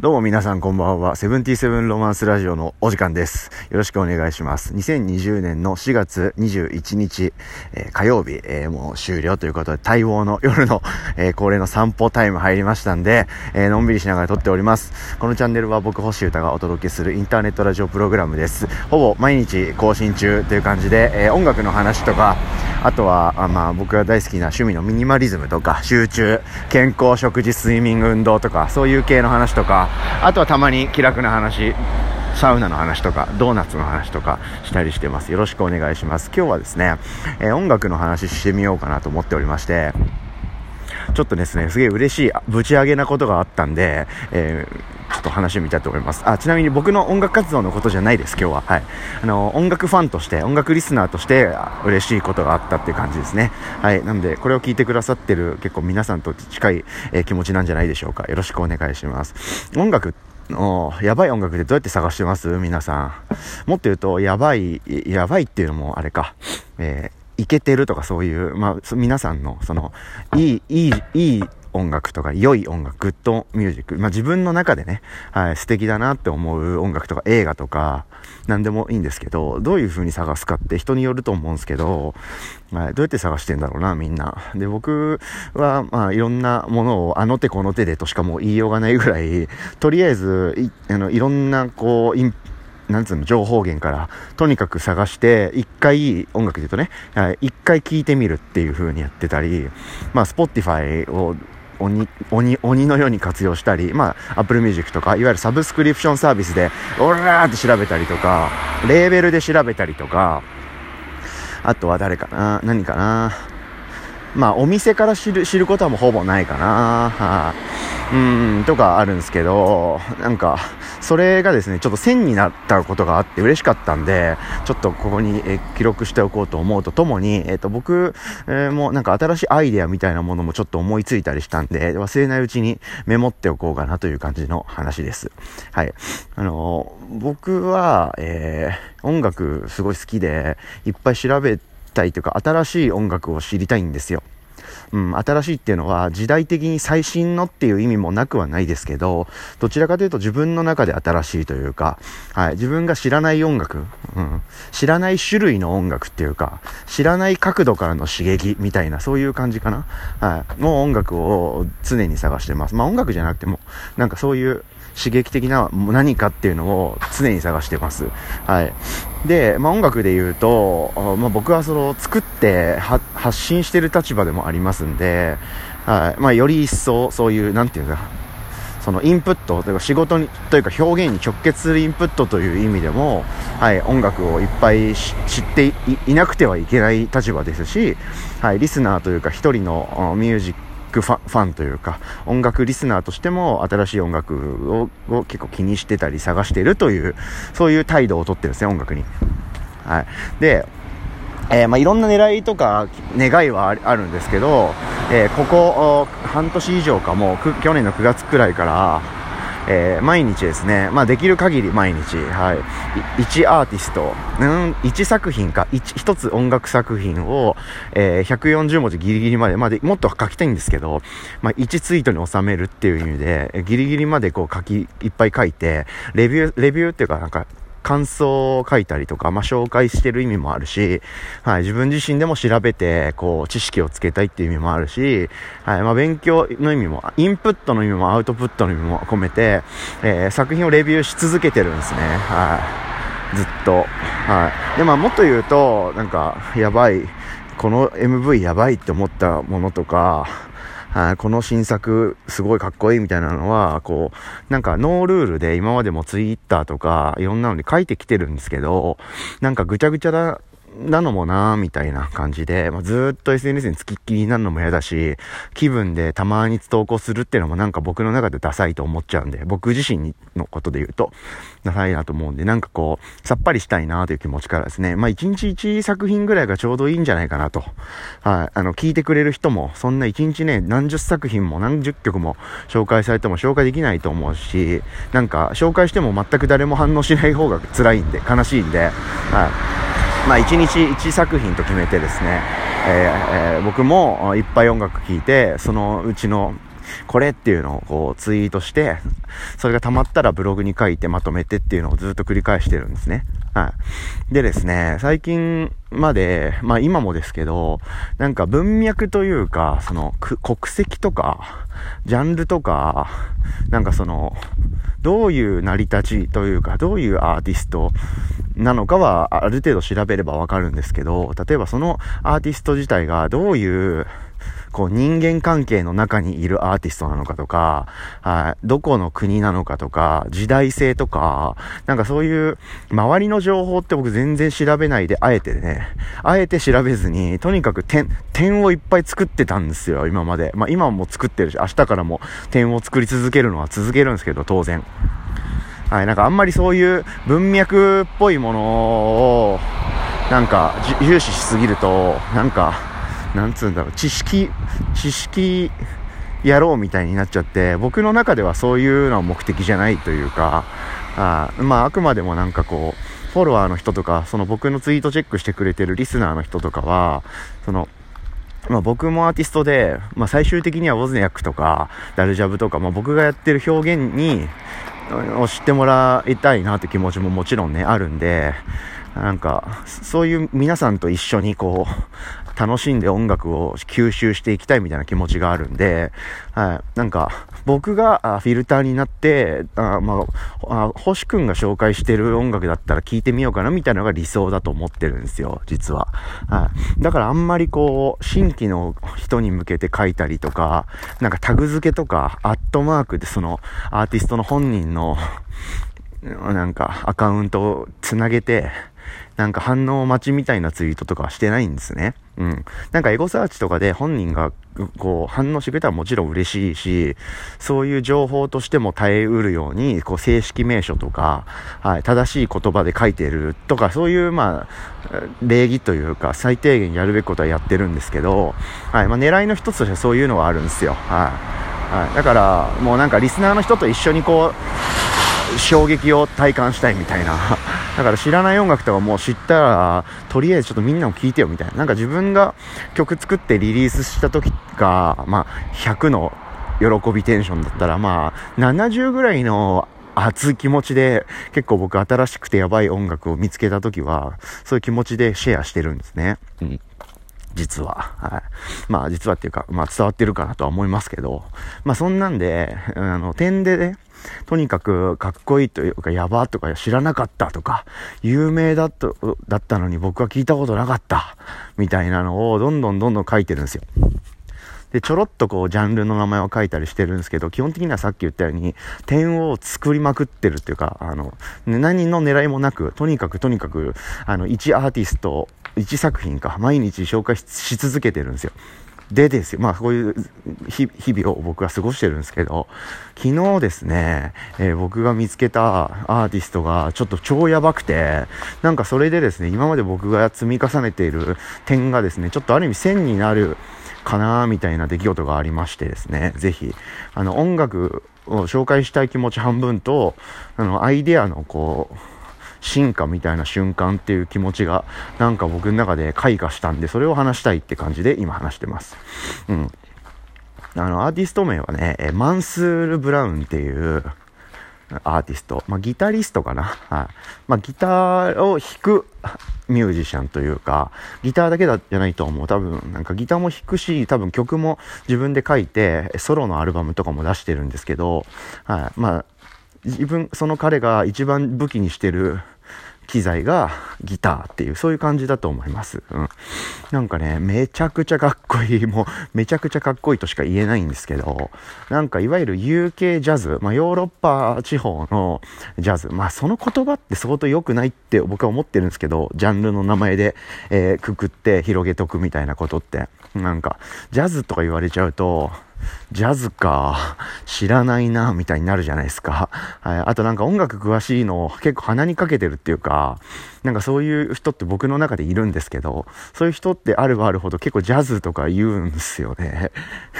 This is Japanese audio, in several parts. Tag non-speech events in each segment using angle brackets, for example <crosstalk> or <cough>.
どうも皆さんこんばんは。セブンティーセブンロマンスラジオのお時間です。よろしくお願いします。2020年の4月21日、えー、火曜日、えー、もう終了ということで、待望の夜の、えー、恒例の散歩タイム入りましたんで、えのんびりしながら撮っております。このチャンネルは僕星歌がお届けするインターネットラジオプログラムです。ほぼ毎日更新中という感じで、え音楽の話とか、あとは、あまあ僕が大好きな趣味のミニマリズムとか、集中、健康、食事、スイミング、運動とか、そういう系の話とか、あとはたまに気楽な話、サウナの話とか、ドーナツの話とかしたりしてます。よろしくお願いします。今日はですね、えー、音楽の話してみようかなと思っておりまして、ちょっとですね、すげえ嬉しい、ぶち上げなことがあったんで、えー、ちょっと話してみたいと思います。あ、ちなみに僕の音楽活動のことじゃないです、今日は。はい。あの、音楽ファンとして、音楽リスナーとして、嬉しいことがあったっていう感じですね。はい。なんで、これを聞いてくださってる結構皆さんと近い、えー、気持ちなんじゃないでしょうか。よろしくお願いします。音楽の、やばい音楽ってどうやって探してます？皆さん。もっと言うと、やばい、やばいっていうのもあれか。えーいけてるとかそういう、まあ、皆さんの、その、いい、いい、いい音楽とか、良い音楽、グッドミュージック、まあ、自分の中でね、はい、素敵だなって思う音楽とか映画とか、何でもいいんですけど、どういう風に探すかって人によると思うんですけど、はい、どうやって探してんだろうな、みんな。で、僕は、まあ、いろんなものをあの手この手でとしかもう言いようがないぐらい、とりあえず、い、あの、いろんな、こう、インなんつうの、情報源から、とにかく探して、一回、音楽で言うとね、一回聴いてみるっていう風にやってたり、まあ、 Spotify を、鬼、鬼、鬼のように活用したり、まあ、Apple Music とか、いわゆるサブスクリプションサービスで、オラーって調べたりとか、レーベルで調べたりとか、あとは誰かな何かな。まあ、お店から知る、知ることはもうほぼないかな。はあ、うん、とかあるんですけど、なんか、それがですね、ちょっと1000になったことがあって嬉しかったんで、ちょっとここに、え記録しておこうと思うとともに、えっ、ー、と、僕、えー、もなんか新しいアイデアみたいなものもちょっと思いついたりしたんで、忘れないうちにメモっておこうかなという感じの話です。はい。あのー、僕は、えー、音楽すごい好きで、いっぱい調べたいというか、新しい音楽を知りたいんですよ。うん、新しいっていうのは時代的に最新のっていう意味もなくはないですけど、どちらかというと自分の中で新しいというか、はい、自分が知らない音楽、うん、知らない種類の音楽っていうか、知らない角度からの刺激みたいな、そういう感じかな。はい、の音楽を常に探してます。まあ音楽じゃなくても、なんかそういう刺激的な何かっていうのを常に探してます。はい。で、まあ、音楽で言うと、まあ、僕はその作って発信してる立場でもありますんで、はい。まあ、より一層そういう、なんていうか、そのインプットというか仕事にというか表現に直結するインプットという意味でも、はい、音楽をいっぱい知っていなくてはいけない立場ですし、はい、リスナーというか一人のミュージックククファンというか、音楽リスナーとしても新しい音楽をを結構気にしてたり探してるという、そういう態度をとってるんですね、音楽に。はい。で、えー、まあ、いろんな狙いとか願いはあるんですけど、えー、ここ半年以上かもう去年の9月くらいからえー、毎日ですね、まあ、できる限り毎日、はい、1アーティスト、うん、1作品か、1, 1つ音楽作品を、えー、140文字ギリギリまで、まあ、でもっと書きたいんですけど、まあ、1ツイートに収めるっていう意味で、ギリギリまでこう書き、いっぱい書いて、レビュー、レビューっていうかなんか、感想を書いたりとか、まあ、紹介してる意味もあるし、はい、自分自身でも調べて、こう、知識をつけたいっていう意味もあるし、はい、まあ、勉強の意味も、インプットの意味もアウトプットの意味も込めて、えー、作品をレビューし続けてるんですね。はい。ずっと。はい。で、まあ、もっと言うと、なんか、やばい、この MV やばいって思ったものとか、あこの新作すごいかっこいいみたいなのは、こう、なんかノールールで今までもツイッターとかいろんなのに書いてきてるんですけど、なんかぐちゃぐちゃだなのもなみたいな感じで、まあ、ずっと SNS に付きっきりになるのも嫌だし、気分でたまに投稿するっていうのもなんか僕の中でダサいと思っちゃうんで、僕自身のことで言うと、ダサいなと思うんで、なんかこう、さっぱりしたいなという気持ちからですね、まあ一日一作品ぐらいがちょうどいいんじゃないかなと。はい。あの、聞いてくれる人も、そんな一日ね、何十作品も何十曲も紹介されても紹介できないと思うし、なんか紹介しても全く誰も反応しない方が辛いんで、悲しいんで、はい。まあ、1日1作品と決めてですね、えー、僕もいっぱい音楽聴いて、そのうちのこれっていうのをこうツイートして、それが溜まったらブログに書いてまとめてっていうのをずっと繰り返してるんですね。はい。でですね、最近まで、まあ今もですけど、なんか文脈というか、その、国籍とか、ジャンルとか、なんかその、どういう成り立ちというか、どういうアーティストなのかは、ある程度調べればわかるんですけど、例えばそのアーティスト自体がどういう、こう人間関係の中にいるアーティストなのかとか、はい、どこの国なのかとか、時代性とか、なんかそういう周りの情報って僕全然調べないで、あえてね、あえて調べずに、とにかく点、点をいっぱい作ってたんですよ、今まで。まあ今も作ってるし、明日からも点を作り続けるのは続けるんですけど、当然。はい、なんかあんまりそういう文脈っぽいものを、なんか重視しすぎると、なんか、なんつうんだろう、知識、知識やろうみたいになっちゃって、僕の中ではそういうのは目的じゃないというか、あまあ、あくまでもなんかこう、フォロワーの人とか、その僕のツイートチェックしてくれてるリスナーの人とかは、その、まあ、僕もアーティストで、まあ、最終的にはウォズニャックとか、ダルジャブとか、まあ、僕がやってる表現に、を知ってもらいたいなって気持ちももちろんね、あるんで、なんか、そういう皆さんと一緒にこう、楽しんで音楽を吸収していきたいみたいな気持ちがあるんで、はい。なんか、僕がフィルターになって、あまあ、星くんが紹介してる音楽だったら聴いてみようかなみたいなのが理想だと思ってるんですよ、実は。はい。だからあんまりこう、新規の人に向けて書いたりとか、なんかタグ付けとか、アットマークでそのアーティストの本人の、なんかアカウントをつなげて、なんか反応待ちみたいなツイートとかはしてないんですね。うん。なんかエゴサーチとかで本人がこう反応してくれたらもちろん嬉しいし、そういう情報としても耐えうるように、こう正式名称とか、はい、正しい言葉で書いてるとか、そういうまあ、礼儀というか最低限やるべきことはやってるんですけど、はい、まあ狙いの一つとしてはそういうのはあるんですよ。はい。はい、だから、もうなんかリスナーの人と一緒にこう、衝撃を体感したいみたいな <laughs> だから知らない音楽とかもう知ったら、とりあえずちょっとみんなも聴いてよみたいな。なんか自分が曲作ってリリースした時が、まあ、100の喜びテンションだったら、まあ、70ぐらいの熱い気持ちで、結構僕新しくてやばい音楽を見つけた時は、そういう気持ちでシェアしてるんですね。うん。実は。はい。まあ実はっていうか、まあ伝わってるかなとは思いますけど、まあそんなんで、あの、点でね、とにかくかっこいいというか、やばとか知らなかったとか、有名だと、だったのに僕は聞いたことなかった、みたいなのをどんどんどんどん書いてるんですよ。で、ちょろっとこう、ジャンルの名前を書いたりしてるんですけど、基本的にはさっき言ったように、点を作りまくってるっていうか、あの、何の狙いもなく、とにかくとにかく、あの、1アーティスト、1作品か、毎日紹介し続けてるんですよ。でですよ、まあ、こういう日々を僕は過ごしてるんですけど、昨日ですね、えー、僕が見つけたアーティストがちょっと超やばくて、なんかそれでですね、今まで僕が積み重ねている点がですね、ちょっとある意味線になるかなみたいな出来事がありましてですね、ぜひ、あの、音楽を紹介したい気持ち半分と、あの、アイデアのこう、進化みたいな瞬間っていう気持ちがなんか僕の中で開花したんで、それを話したいって感じで今話してます。うん。あの、アーティスト名はね、マンスール・ブラウンっていうアーティスト。まあ、ギタリストかな？<laughs> はい。まあ、ギターを弾くミュージシャンというか、ギターだけじゃないと思う。多分、なんかギターも弾くし、多分曲も自分で書いて、ソロのアルバムとかも出してるんですけど、はい。まあ、自分、その彼が一番武器にしてる機材がギターっていう、そういう感じだと思います。うん。なんかね、めちゃくちゃかっこいい、<laughs> もう、めちゃくちゃかっこいいとしか言えないんですけど、なんかいわゆる UK ジャズ、まあヨーロッパ地方のジャズ、まあその言葉って相当良くないって僕は思ってるんですけど、ジャンルの名前で、えー、くくって広げとくみたいなことって。なんか、ジャズとか言われちゃうと、ジャズか、知らないな、みたいになるじゃないですか。はい。あとなんか音楽詳しいの結構鼻にかけてるっていうか、なんかそういう人って僕の中でいるんですけど、そういう人ってあるあるほど結構ジャズとか言うんすよね。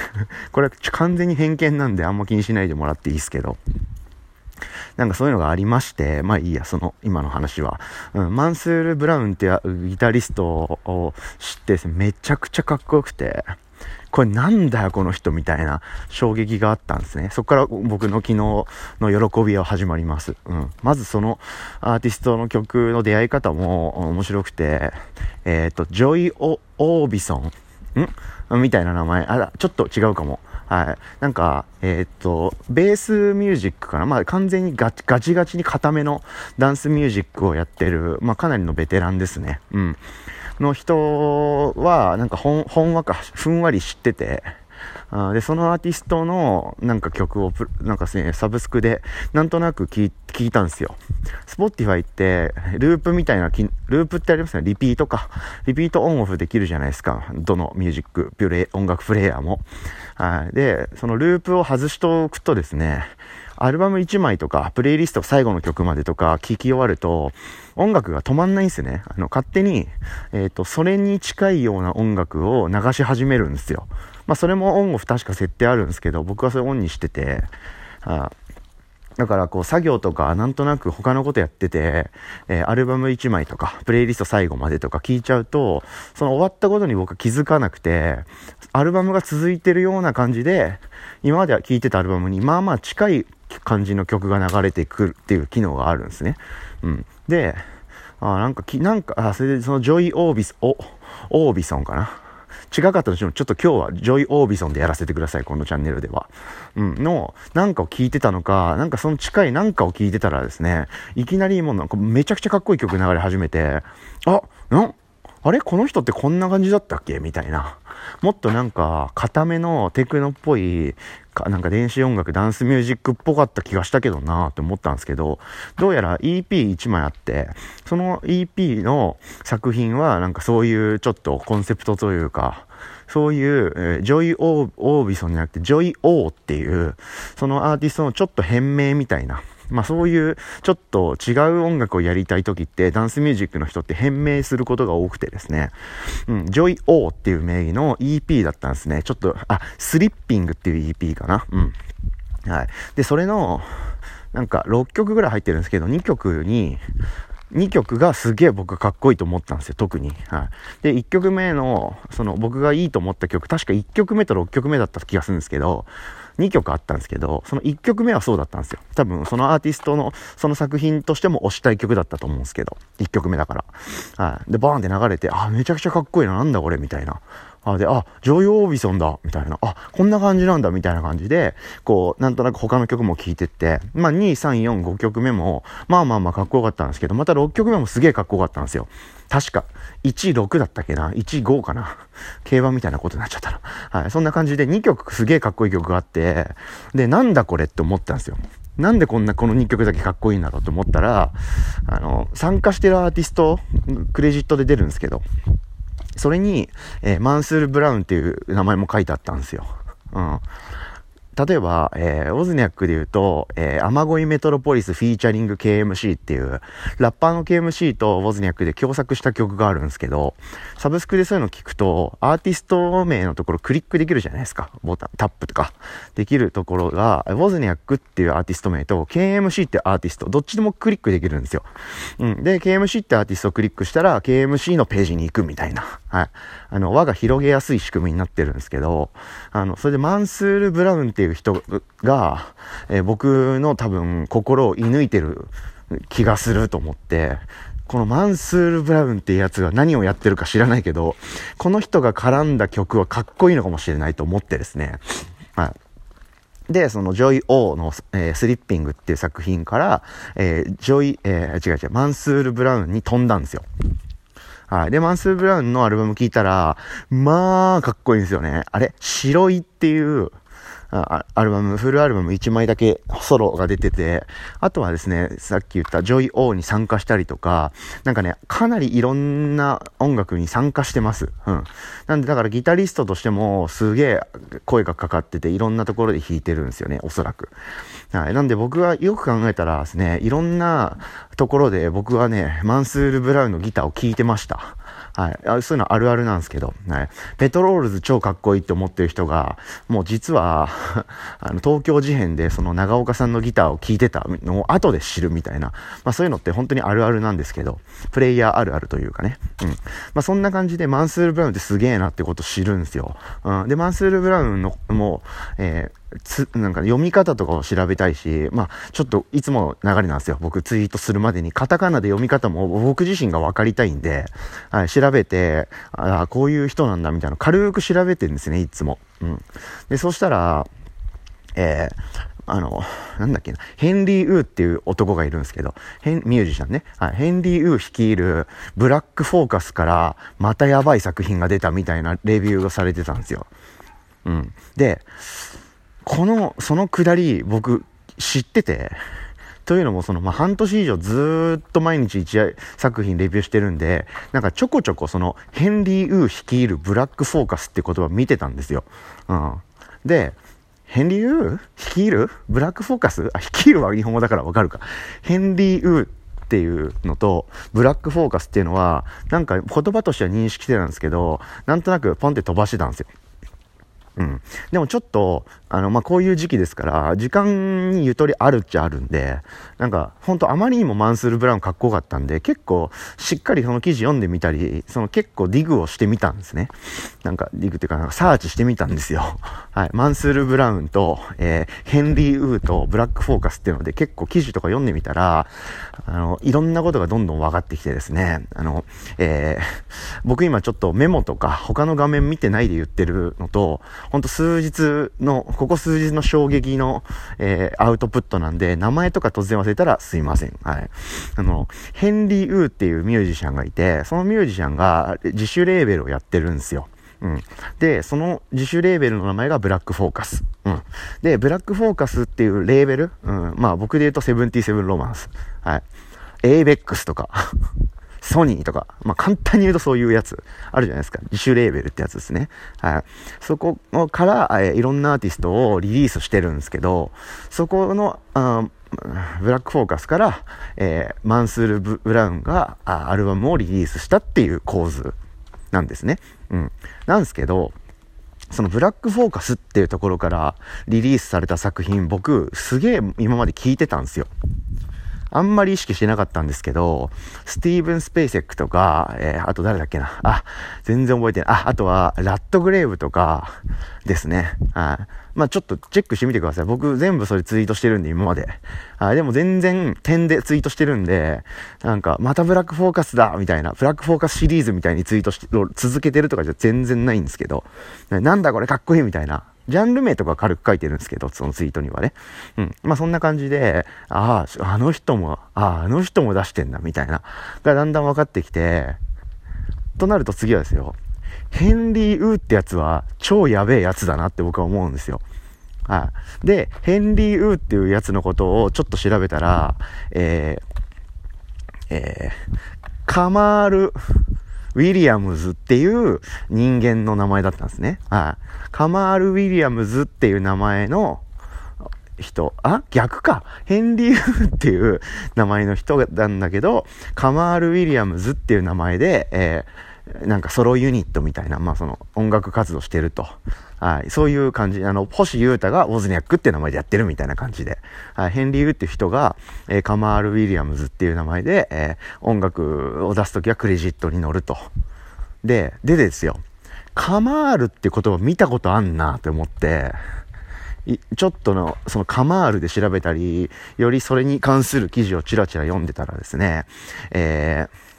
<laughs> これ完全に偏見なんであんま気にしないでもらっていいですけど。なんかそういうのがありまして、まあいいや、その今の話は。うん、マンスール・ブラウンってギタリストを知ってですね、めちゃくちゃかっこよくて、これなんだよこの人みたいな衝撃があったんですね。そこから僕の昨日の喜びは始まります。うん。まずそのアーティストの曲の出会い方も面白くて、えっ、ー、と、ジョイ・オービソンん？みたいな名前。あら、ちょっと違うかも。はい。なんか、えー、っと、ベースミュージックかな？まあ完全にガチガチガチに固めのダンスミュージックをやってる、まあかなりのベテランですね。うん。の人は、なんかほん、ほんわか、ふんわり知ってて、あで、そのアーティストのなんか曲をなんかね、サブスクでなんとなく聞いたんですよ。スポッティファイって、ループみたいな、ループってありますね。リピートか。リピートオンオフできるじゃないですか。どのミュージック、プレ、音楽プレイヤーも。はい。で、そのループを外しておくとですね、アルバム1枚とか、プレイリスト最後の曲までとか聴き終わると、音楽が止まんないんですね。あの、勝手に、えっ、ー、と、それに近いような音楽を流し始めるんですよ。まあ、それもオンオフ確か設定あるんですけど、僕はそれオンにしてて、あだからこう作業とかなんとなく他のことやってて、えー、アルバム1枚とかプレイリスト最後までとか聞いちゃうと、その終わったことに僕は気づかなくて、アルバムが続いてるような感じで、今までは聴いてたアルバムにまあまあ近い感じの曲が流れてくるっていう機能があるんですね。うん。で、あなんかき、なんか、あ、それでそのジョイ・オービス、お、オービソンかな？違かったとしても、ちょっと今日はジョイ・オービソンでやらせてください、このチャンネルでは。うん、の、なんかを聞いてたのか、なんかその近いなんかを聞いてたらですね、いきなりもうなんかめちゃくちゃかっこいい曲流れ始めて、あ、んあれこの人ってこんな感じだったっけ？みたいな。もっとなんか、固めのテクノっぽい、なんか電子音楽、ダンスミュージックっぽかった気がしたけどなって思ったんですけど、どうやら EP1 枚あって、その EP の作品はなんかそういうちょっとコンセプトというか、そういう、ジョイ・オー・オービソンじゃなくて、ジョイ・オーっていう、そのアーティストのちょっと変名みたいな、まあそういうちょっと違う音楽をやりたい時ってダンスミュージックの人って変名することが多くてですね、うん、ジョイ・オーっていう名義の EP だったんですね。ちょっと、あ、 Slipping っていう EP かな。うん。はい。で、それの、なんか6曲ぐらい入ってるんですけど、2曲に、2曲がすげえ僕がかっこいいと思ったんですよ、特に。はい。で、1曲目の、その僕がいいと思った曲、確か1曲目と6曲目だった気がするんですけど、2曲あったんですけど、その1曲目はそうだったんですよ。多分そのアーティストのその作品としても推したい曲だったと思うんですけど、1曲目だから。はい。で、バーンって流れて、あ、めちゃくちゃかっこいいな、なんだこれ、みたいな。あ、で、あ、ジョイ・オービソンだ、みたいな。あ、こんな感じなんだ、みたいな感じで、こう、なんとなく他の曲も聴いてって、まあ、2、3、4、5曲目も、まあまあまあかっこよかったんですけど、また6曲目もすげえかっこよかったんですよ。確か、1、6だったっけな ?1、5かな？競馬みたいなことになっちゃったな。はい。そんな感じで2曲すげえかっこいい曲があって、で、なんだこれって思ったんですよ。なんでこんなこの2曲だけかっこいいんだろうと思ったら、あの、参加してるアーティスト、クレジットで出るんですけど、それに、えー、マンスール・ブラウンっていう名前も書いてあったんですよ。うん。例えば、えー、オズニャックで言うと、えー、雨乞いメトロポリスフィーチャリング KMC っていう、ラッパーの KMC とオズニャックで共作した曲があるんですけど、サブスクでそういうの聞くと、アーティスト名のところクリックできるじゃないですか。ボタン、タップとか。できるところが、オズニャックっていうアーティスト名と、KMC ってアーティスト、どっちでもクリックできるんですよ。うん。で、KMC ってアーティストをクリックしたら、KMC のページに行くみたいな。はい。あの、輪が広げやすい仕組みになってるんですけど、あの、それでマンスール・ブラウンっていう人が、えー、僕の多分心を射抜いてる気がすると思って、このマンスール・ブラウンっていうやつが何をやってるか知らないけど、この人が絡んだ曲はかっこいいのかもしれないと思ってですね。はい。で、そのジョイ・オーの、えー、 Slipping っていう作品から、えー、ジョイ、えー、違う違う、マンスール・ブラウンに飛んだんですよ。はい。で、マンスール・ブラウンのアルバム聴いたら、まあ、かっこいいんですよね。あれ白いっていう、アルバム、フルアルバム1枚だけソロが出てて、あとはですね、さっき言ったジョイ・オーに参加したりとか、なんかね、かなりいろんな音楽に参加してます。うん。なんでだからギタリストとしてもすげえ声がかかってて、いろんなところで弾いてるんですよね、おそらく。はい。なんで僕はよく考えたらですね、いろんなところで僕はね、マンスール・ブラウンのギターを聴いてました。はい。そういうのあるあるなんですけど、はい。ペトロールズ超かっこいいって思ってる人が、もう実は <laughs> あの、東京事変でその長岡さんのギターを聴いてたのを後で知るみたいな、まあそういうのって本当にあるあるなんですけど、プレイヤーあるあるというかね。うん。まあそんな感じでマンスール・ブラウンってすげえなってこと知るんですよ。うん。で、マンスール・ブラウンの、もう、えーつ、なんか読み方とかを調べたいし、まあ、ちょっといつも流れなんですよ。僕ツイートするまでに、カタカナで読み方も僕自身が分かりたいんで、はい、調べて、ああ、こういう人なんだみたいな、軽く調べてるんですね、いつも。うん。で、そしたら、えー、あの、なんだっけな、ヘンリー・ウーっていう男がいるんですけど、ヘン、ミュージシャンね。はい、ヘンリー・ウー率いるブラックフォーカスからまたやばい作品が出たみたいなレビューがされてたんですよ。うん。で、この、そのくだり、僕、知ってて、というのも、その、まあ、半年以上ずっと毎日一作品レビューしてるんで、なんかちょこちょこその、ヘンリー・ウー率いるブラックフォーカスって言葉見てたんですよ。うん。で、ヘンリー・ウー率いるブラックフォーカス？あ、率いるは日本語だからわかるか。ヘンリー・ウーっていうのと、ブラックフォーカスっていうのは、なんか言葉としては認識してたんですけど、なんとなくポンって飛ばしてたんですよ。うん。でもちょっと、あの、まあ、こういう時期ですから、時間にゆとりあるっちゃあるんで、なんか、ほんとあまりにもマンスール・ブラウンかっこよかったんで、結構、しっかりその記事読んでみたり、その結構ディグをしてみたんですね。なんか、ディグっていうか、なんかサーチしてみたんですよ。<laughs> はい。マンスール・ブラウンと、えー、ヘンリー・ウーとブラック・フォーカスっていうので、結構記事とか読んでみたら、あの、いろんなことがどんどん分かってきてですね、あの、えー、僕今ちょっとメモとか他の画面見てないで言ってるのと、ほんと数日の、ここ数日の衝撃の、えー、アウトプットなんで、名前とか突然忘れたらすいません。はい。あの、ヘンリー・ウーっていうミュージシャンがいて、そのミュージシャンが自主レーベルをやってるんですよ。うん。で、その自主レーベルの名前がブラックフォーカス。うん。で、ブラックフォーカスっていうレーベル、うん。まあ僕で言うとセブンティセブンロマンス。はい。エイベックスとか <laughs> ソニーとか、まあ、簡単に言うとそういうやつ、あるじゃないですか。自主レーベルってやつですね。はい。そこから、えー、いろんなアーティストをリリースしてるんですけど、そこの、あブラックフォーカスから、えー、マンスール・ブラウンがあアルバムをリリースしたっていう構図なんですね。うん。なんですけど、そのブラックフォーカスっていうところからリリースされた作品、僕、すげえ今まで聞いてたんですよ。あんまり意識してなかったんですけど、スティーブン・スペイセックとか、えー、あと誰だっけな。あ、全然覚えてない。あ、あとは、ラットグレーブとかですね。はい。まあちょっとチェックしてみてください。僕全部それツイートしてるんで、今まで。はい。でも全然点でツイートしてるんで、なんか、またブラックフォーカスだみたいな、ブラックフォーカスシリーズみたいにツイートし続けてるとかじゃ全然ないんですけど、なんだこれかっこいいみたいな。ジャンル名とか軽く書いてるんですけど、そのツイートにはね。うん。まあそんな感じで、ああ、あの人も、ああ、あの人も出してんだ、みたいな、がだんだん分かってきて、となると次はですよ、ヘンリー・ウーってやつは超やべえやつだなって僕は思うんですよ。はい。で、ヘンリー・ウーっていうやつのことをちょっと調べたら、えー、えー、カマール、ウィリアムズっていう人間の名前だったんですね。はい。カマール・ウィリアムズっていう名前の人、あ？逆か。ヘンリー・フーっていう名前の人なんだけど、カマール・ウィリアムズっていう名前で、えーなんかソロユニットみたいな、まあその音楽活動してると。はい。そういう感じ。あの、星優太がウォズニャックって名前でやってるみたいな感じで。はい。ヘンリー・ウっていう人が、えー、カマール・ウィリアムズっていう名前で、えー、音楽を出すときはクレジットに乗ると。で、でですよ。カマールって言葉見たことあんなって思って、ちょっとの、そのカマールで調べたり、よりそれに関する記事をちらちら読んでたらですね、えー、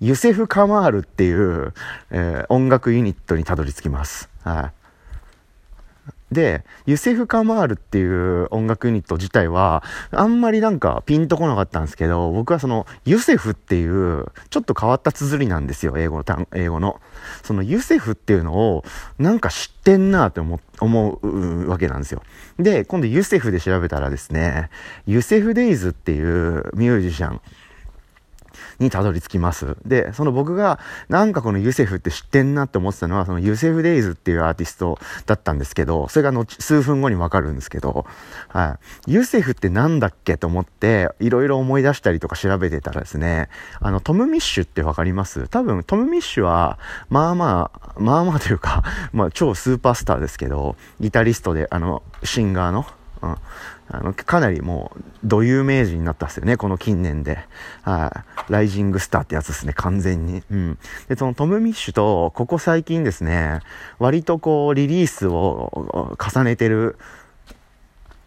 ユセフ・カマールっていう、えー、音楽ユニットにたどり着きます。はい。で、ユセフ・カマールっていう音楽ユニット自体は、あんまりなんかピンとこなかったんですけど、僕はその、ユセフっていう、ちょっと変わった綴りなんですよ、英語の、英語の。そのユセフっていうのを、なんか知ってんなって思思うわけなんですよ。で、今度ユセフで調べたらですね、ユセフ・デイズっていうミュージシャン、にたどり着きます。で、その僕がなんかこのユセフって知ってんなって思ってたのは、そのユセフデイズっていうアーティストだったんですけど、それが後数分後にわかるんですけど、はい。ユセフってなんだっけと思って、いろいろ思い出したりとか調べてたらですね、あの、トム・ミッシュってわかります？多分、トム・ミッシュは、まあまあ、まあまあというか、<laughs> まあ超スーパースターですけど、ギタリストで、あの、シンガーの、うん。あの、かなりもう、土有名人になったっすよね、この近年で。はい。ライジングスターってやつですね、完全に。うん。で、そのトム・ミッシュと、ここ最近ですね、割とこう、リリースを重ねてる、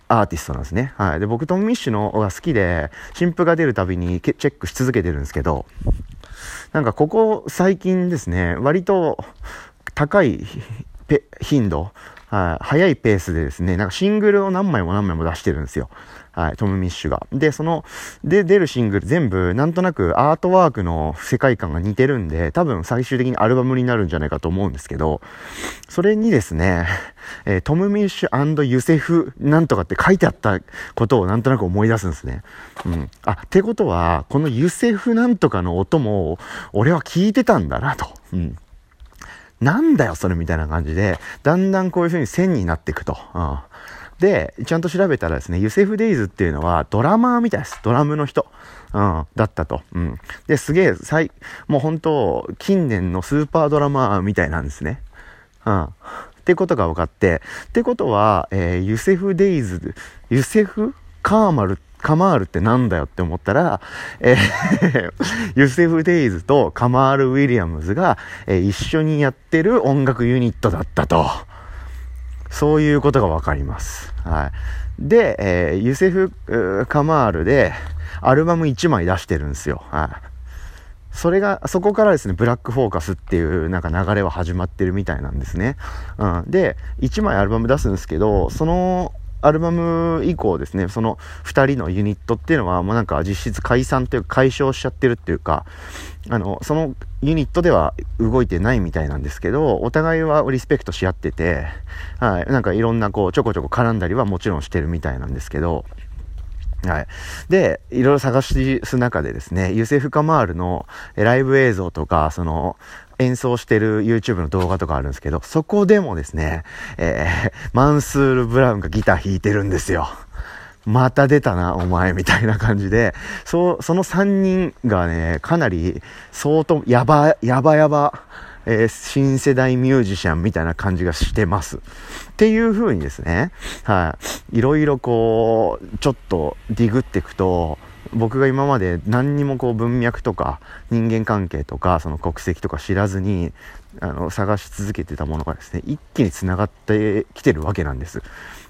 アーティストなんですね。はい。で、僕、トム・ミッシュのが好きで、新譜が出るたびにチェックし続けてるんですけど、なんかここ最近ですね、割と高い頻度、はい、早いペースでですね、なんかシングルを何枚も何枚も出してるんですよ。はい、トム・ミッシュが。で、その、で、出るシングル全部、なんとなくアートワークの世界観が似てるんで、多分最終的にアルバムになるんじゃないかと思うんですけど、それにですね、<laughs> えー、トム・ミッシュユセフなんとかって書いてあったことをなんとなく思い出すんですね。うん。あ、ってことは、このユセフなんとかの音も、俺は聞いてたんだなと。うん。なんだよ、それみたいな感じで、だんだんこういう風に線になっていくと。うん。で、ちゃんと調べたらですね、ユセフ・デイズっていうのはドラマーみたいです。ドラムの人。うん、だったと。うん。で、すげえ、最、もう本当近年のスーパードラマーみたいなんですね。うん。ってことが分かって、ってことは、えー、ユセフ・デイズ、ユセフ・カーマルってカマールってなんだよって思ったら、えー <laughs> ユセフ・デイズとカマール・ウィリアムズが、えー、一緒にやってる音楽ユニットだったと。そういうことがわかります。はい。で、えー、ユセフ・カマールで、アルバム1枚出してるんですよ。はい。それが、そこからですね、ブラックフォーカスっていうなんか流れは始まってるみたいなんですね。うん。で、1枚アルバム出すんですけど、そのアルバム以降ですね、その2人のユニットっていうのは、もうなんか実質解散というか解消しちゃってるっていうか、あの、そのユニットでは動いてないみたいなんですけど、お互いはリスペクトし合ってて、はい、なんかいろんなこう、ちょこちょこ絡んだりはもちろんしてるみたいなんですけど、はい。で、いろいろ探す中でですね、ユセフ・カマールのライブ映像とか、その、演奏してる YouTube の動画とかあるんですけど、そこでもですね、えー、マンスール・ブラウンがギター弾いてるんですよ。また出たな、お前、みたいな感じで、そう、その3人がね、かなり、相当、やば、やばやば、えー、新世代ミュージシャンみたいな感じがしてます。っていう風にですね、はい、いろいろこう、ちょっとディグっていくと、僕が今まで何にもこう文脈とか人間関係とかその国籍とか知らずにあの探し続けてたものがですね一気につながってきてるわけなんです。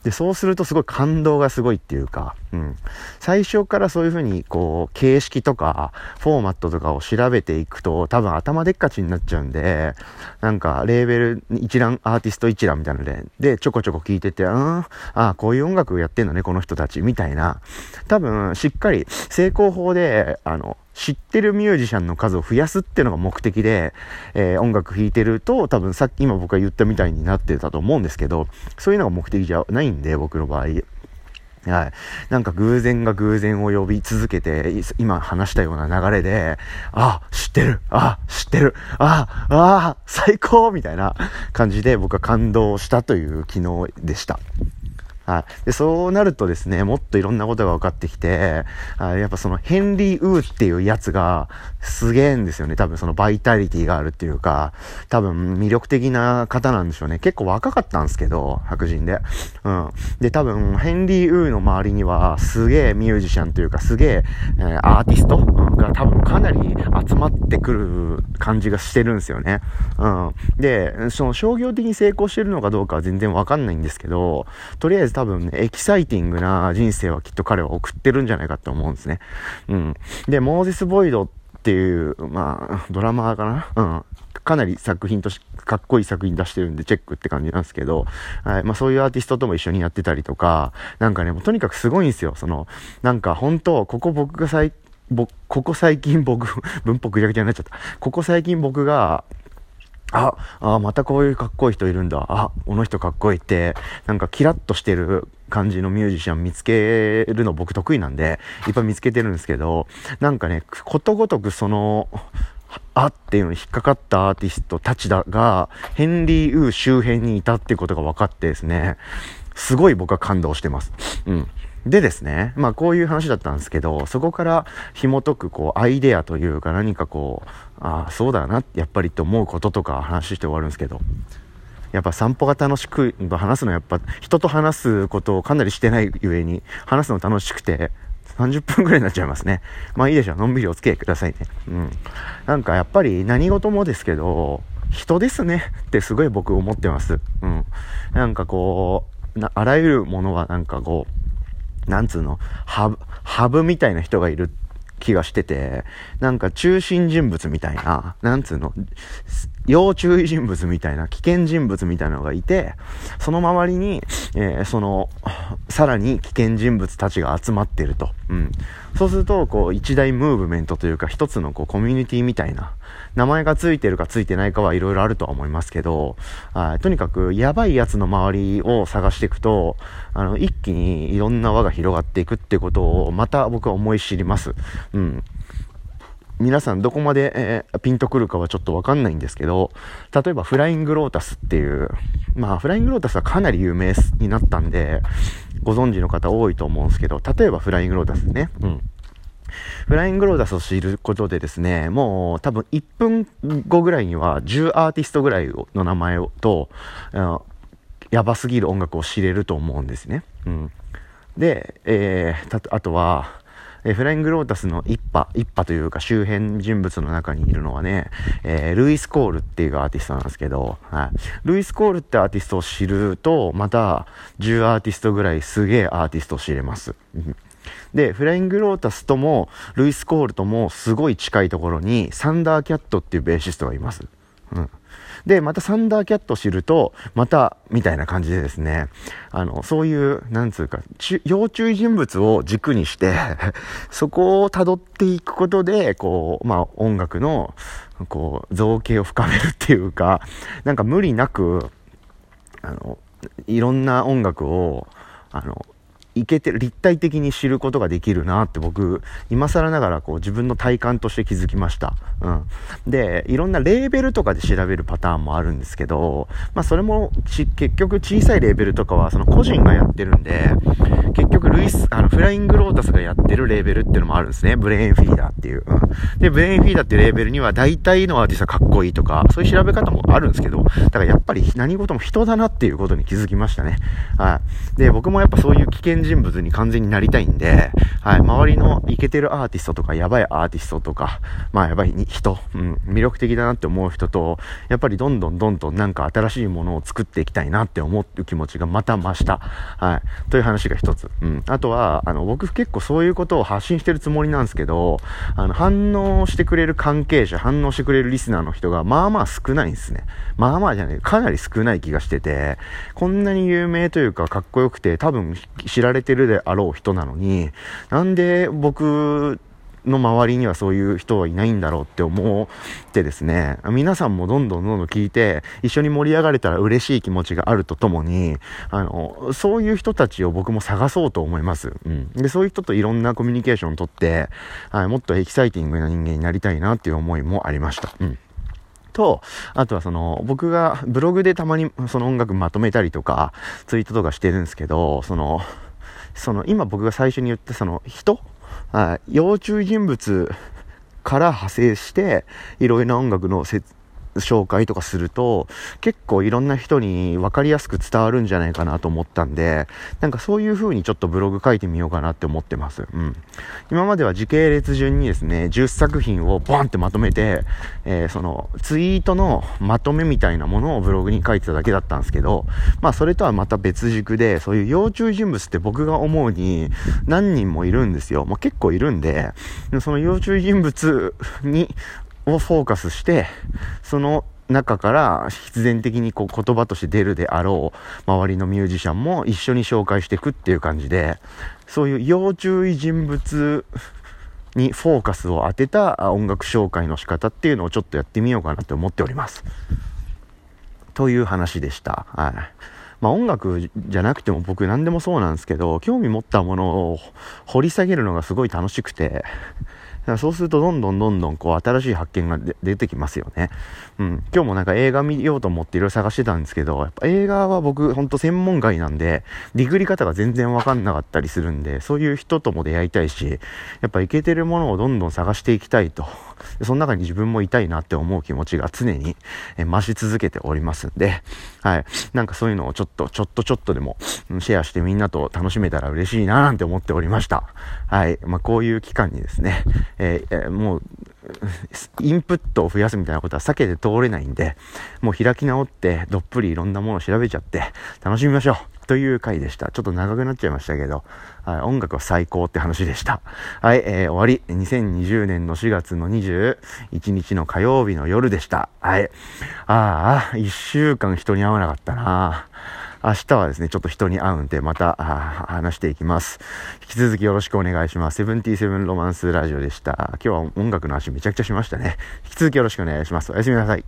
でそうするとすごい感動がすごいっていうか、うん、最初からそういうふうにこう形式とかフォーマットとかを調べていくと多分頭でっかちになっちゃうんでなんかレーベル一覧アーティスト一覧みたいなのででちょこちょこ聞いててうんああこういう音楽やってんだねこの人たちみたいな。多分しっかり成功法であの知ってるミュージシャンの数を増やすっていうのが目的で、えー、音楽弾いてると、多分さっき今僕が言ったみたいになってたと思うんですけど、そういうのが目的じゃないんで、僕の場合。はい。なんか偶然が偶然を呼び続けて、今話したような流れで、あ、知ってるあ、知ってるあ、あ、最高みたいな感じで僕は感動したという昨日でした。はい。で、そうなるとですね、もっといろんなことが分かってきて、あやっぱそのヘンリー・ウーっていうやつがすげえんですよね。多分そのバイタリティがあるっていうか、多分魅力的な方なんでしょうね。結構若かったんですけど、白人で。うん。で、多分ヘンリー・ウーの周りにはすげえミュージシャンというか、すげええー、アーティストが多分かなり集まってくる感じがしてるんですよね。うん。で、その商業的に成功してるのかどうかは全然わかんないんですけど、とりあえず多分ね、エキサイティングな人生はきっと彼は送ってるんじゃないかと思うんですね。うん。で、モーゼス・ボイドっていう、まあ、ドラマーかな？うん。かなり作品とし、かっこいい作品出してるんでチェックって感じなんですけど、はい。まあそういうアーティストとも一緒にやってたりとか、なんかね、もうとにかくすごいんですよ。その、なんか本当ここ僕が最、ぼ、ここ最近僕、<laughs> 文法ぐちゃぐちゃになっちゃった。ここ最近僕が、あ、あ、またこういうかっこいい人いるんだ。あ、この人かっこいいって、なんかキラッとしてる感じのミュージシャン見つけるの僕得意なんで、いっぱい見つけてるんですけど、なんかね、ことごとくその、あっていうのに引っかかったアーティストたちだが、ヘンリー・ウー周辺にいたっていうことが分かってですね、すごい僕は感動してます。うん。でですね、まあこういう話だったんですけど、そこから紐解くこうアイデアというか何かこう、ああ、そうだな、やっぱりって思うこととか話して終わるんですけど、やっぱ散歩が楽しく、話すのはやっぱ人と話すことをかなりしてないゆえに、話すの楽しくて、30分くらいになっちゃいますね。まあいいでしょう。のんびりお付き合いくださいね。うん。なんかやっぱり何事もですけど、人ですねってすごい僕思ってます。うん。なんかこう、あらゆるものはなんかこう、なんつうの、ハブ、ハブみたいな人がいるって気がしてて、なんか中心人物みたいな、なんつうの、要注意人物みたいな、危険人物みたいなのがいて、その周りに、えー、その、さらに危険人物たちが集まってると。うん。そうすると、こう、一大ムーブメントというか、一つのこう、コミュニティみたいな、名前が付いてるか付いてないかはいろいろあるとは思いますけど、あとにかく、やばいやつの周りを探していくと、あの、一気にいろんな輪が広がっていくってことを、また僕は思い知ります。うん。皆さんどこまで、えー、ピンとくるかはちょっとわかんないんですけど、例えばフライングロータスっていう、まあフライングロータスはかなり有名になったんで、ご存知の方多いと思うんですけど、例えばフライングロータスね、うん。フライングロータスを知ることでですね、もう多分1分後ぐらいには10アーティストぐらいの名前をと、やばすぎる音楽を知れると思うんですね。うん。で、えー、あとは、えフライングロータスの一派、一派というか周辺人物の中にいるのはね、えー、ルイス・コールっていうアーティストなんですけど、はい。ルイス・コールってアーティストを知ると、また10アーティストぐらいすげえアーティストを知れます。で、フライングロータスとも、ルイス・コールともすごい近いところに、サンダーキャットっていうベーシストがいます。うん。で、またサンダーキャットを知ると、また、みたいな感じでですね、あの、そういう、なんつうか、要注意人物を軸にして <laughs> そこを辿っていくことで、こう、まあ、音楽の、こう、造形を深めるっていうか、なんか無理なく、あの、いろんな音楽を、あの、いけてる、立体的に知ることができるなって僕、今更ながらこう自分の体感として気づきました。うん。で、いろんなレーベルとかで調べるパターンもあるんですけど、まあそれも結局小さいレーベルとかはその個人がやってるんで、結局ルイス、あの、フライングロータスがやってるレーベルっていうのもあるんですね。ブレインフィーダーっていう。うん。で、ブレインフィーダーっていうレーベルには大体のアーティストはかっこいいとか、そういう調べ方もあるんですけど、だからやっぱり何事も人だなっていうことに気づきましたね。はい。で、僕もやっぱそういう危険人物に完全になりたいんで、はい、周りのイケてるアーティストとか、やばいアーティストとか、まあやばい人、うん、魅力的だなって思う人と、やっぱりどんどんどんどんなんか新しいものを作っていきたいなって思う気持ちがまた増した。はい。という話が一つ。うん。あとは、あの、僕結構そういうことを発信してるつもりなんですけど、あの、反応してくれる関係者、反応してくれるリスナーの人が、まあまあ少ないんですね。まあまあじゃない、かなり少ない気がしてて、こんなに有名というかかっこよくて、多分知られてるであろう人なのに、なんで僕の周りにはそういう人はいないんだろうって思ってですね、皆さんもどんどんどんどん聞いて、一緒に盛り上がれたら嬉しい気持ちがあるとともに、あの、そういう人たちを僕も探そうと思います。うん。で、そういう人といろんなコミュニケーションをとって、はい、もっとエキサイティングな人間になりたいなっていう思いもありました。うん。と、あとはその、僕がブログでたまにその音楽まとめたりとか、ツイートとかしてるんですけど、その、その、今僕が最初に言ったその人要注意人物から派生して、いろいろな音楽の紹介とかすると、結構いろんな人に分かりやすく伝わるんじゃないかなと思ったんで、なんかそういう風にちょっとブログ書いてみようかなって思ってます。うん。今までは時系列順にですね、10作品をボンってまとめて、えー、そのツイートのまとめみたいなものをブログに書いてただけだったんですけど、まあそれとはまた別軸で、そういう要注意人物って僕が思うに何人もいるんですよ。まあ結構いるんで、その要注意人物にをフォーカスして、その中から必然的にこう言葉として出るであろう周りのミュージシャンも一緒に紹介していくっていう感じで、そういう要注意人物にフォーカスを当てた音楽紹介の仕方っていうのをちょっとやってみようかなって思っております。という話でした。はい。まあ音楽じゃなくても僕何でもそうなんですけど、興味持ったものを掘り下げるのがすごい楽しくて、そうするとどんどんどんどんこう新しい発見が出てきますよね。うん。今日もなんか映画見ようと思っていろいろ探してたんですけど、やっぱ映画は僕ほんと専門外なんで、ディグり方が全然わかんなかったりするんで、そういう人とも出会いたいし、やっぱイケてるものをどんどん探していきたいと。その中に自分もいたいなって思う気持ちが常に増し続けておりますんで、はい。なんかそういうのをちょっと、ちょっとちょっとでもシェアしてみんなと楽しめたら嬉しいななんて思っておりました。はい。まあ、こういう期間にですね、えー、もう、<laughs> インプットを増やすみたいなことは避けて通れないんで、もう開き直って、どっぷりいろんなものを調べちゃって、楽しみましょうという回でした。ちょっと長くなっちゃいましたけど、はい、音楽は最高って話でした。はい、えー、終わり。2020年の4月の21日の火曜日の夜でした。はい。ああ、1週間人に会わなかったな明日はですね、ちょっと人に会うんで、また話していきます。引き続きよろしくお願いします。セブンティーセブンロマンスラジオでした。今日は音楽の話めちゃくちゃしましたね。引き続きよろしくお願いします。おやすみなさい。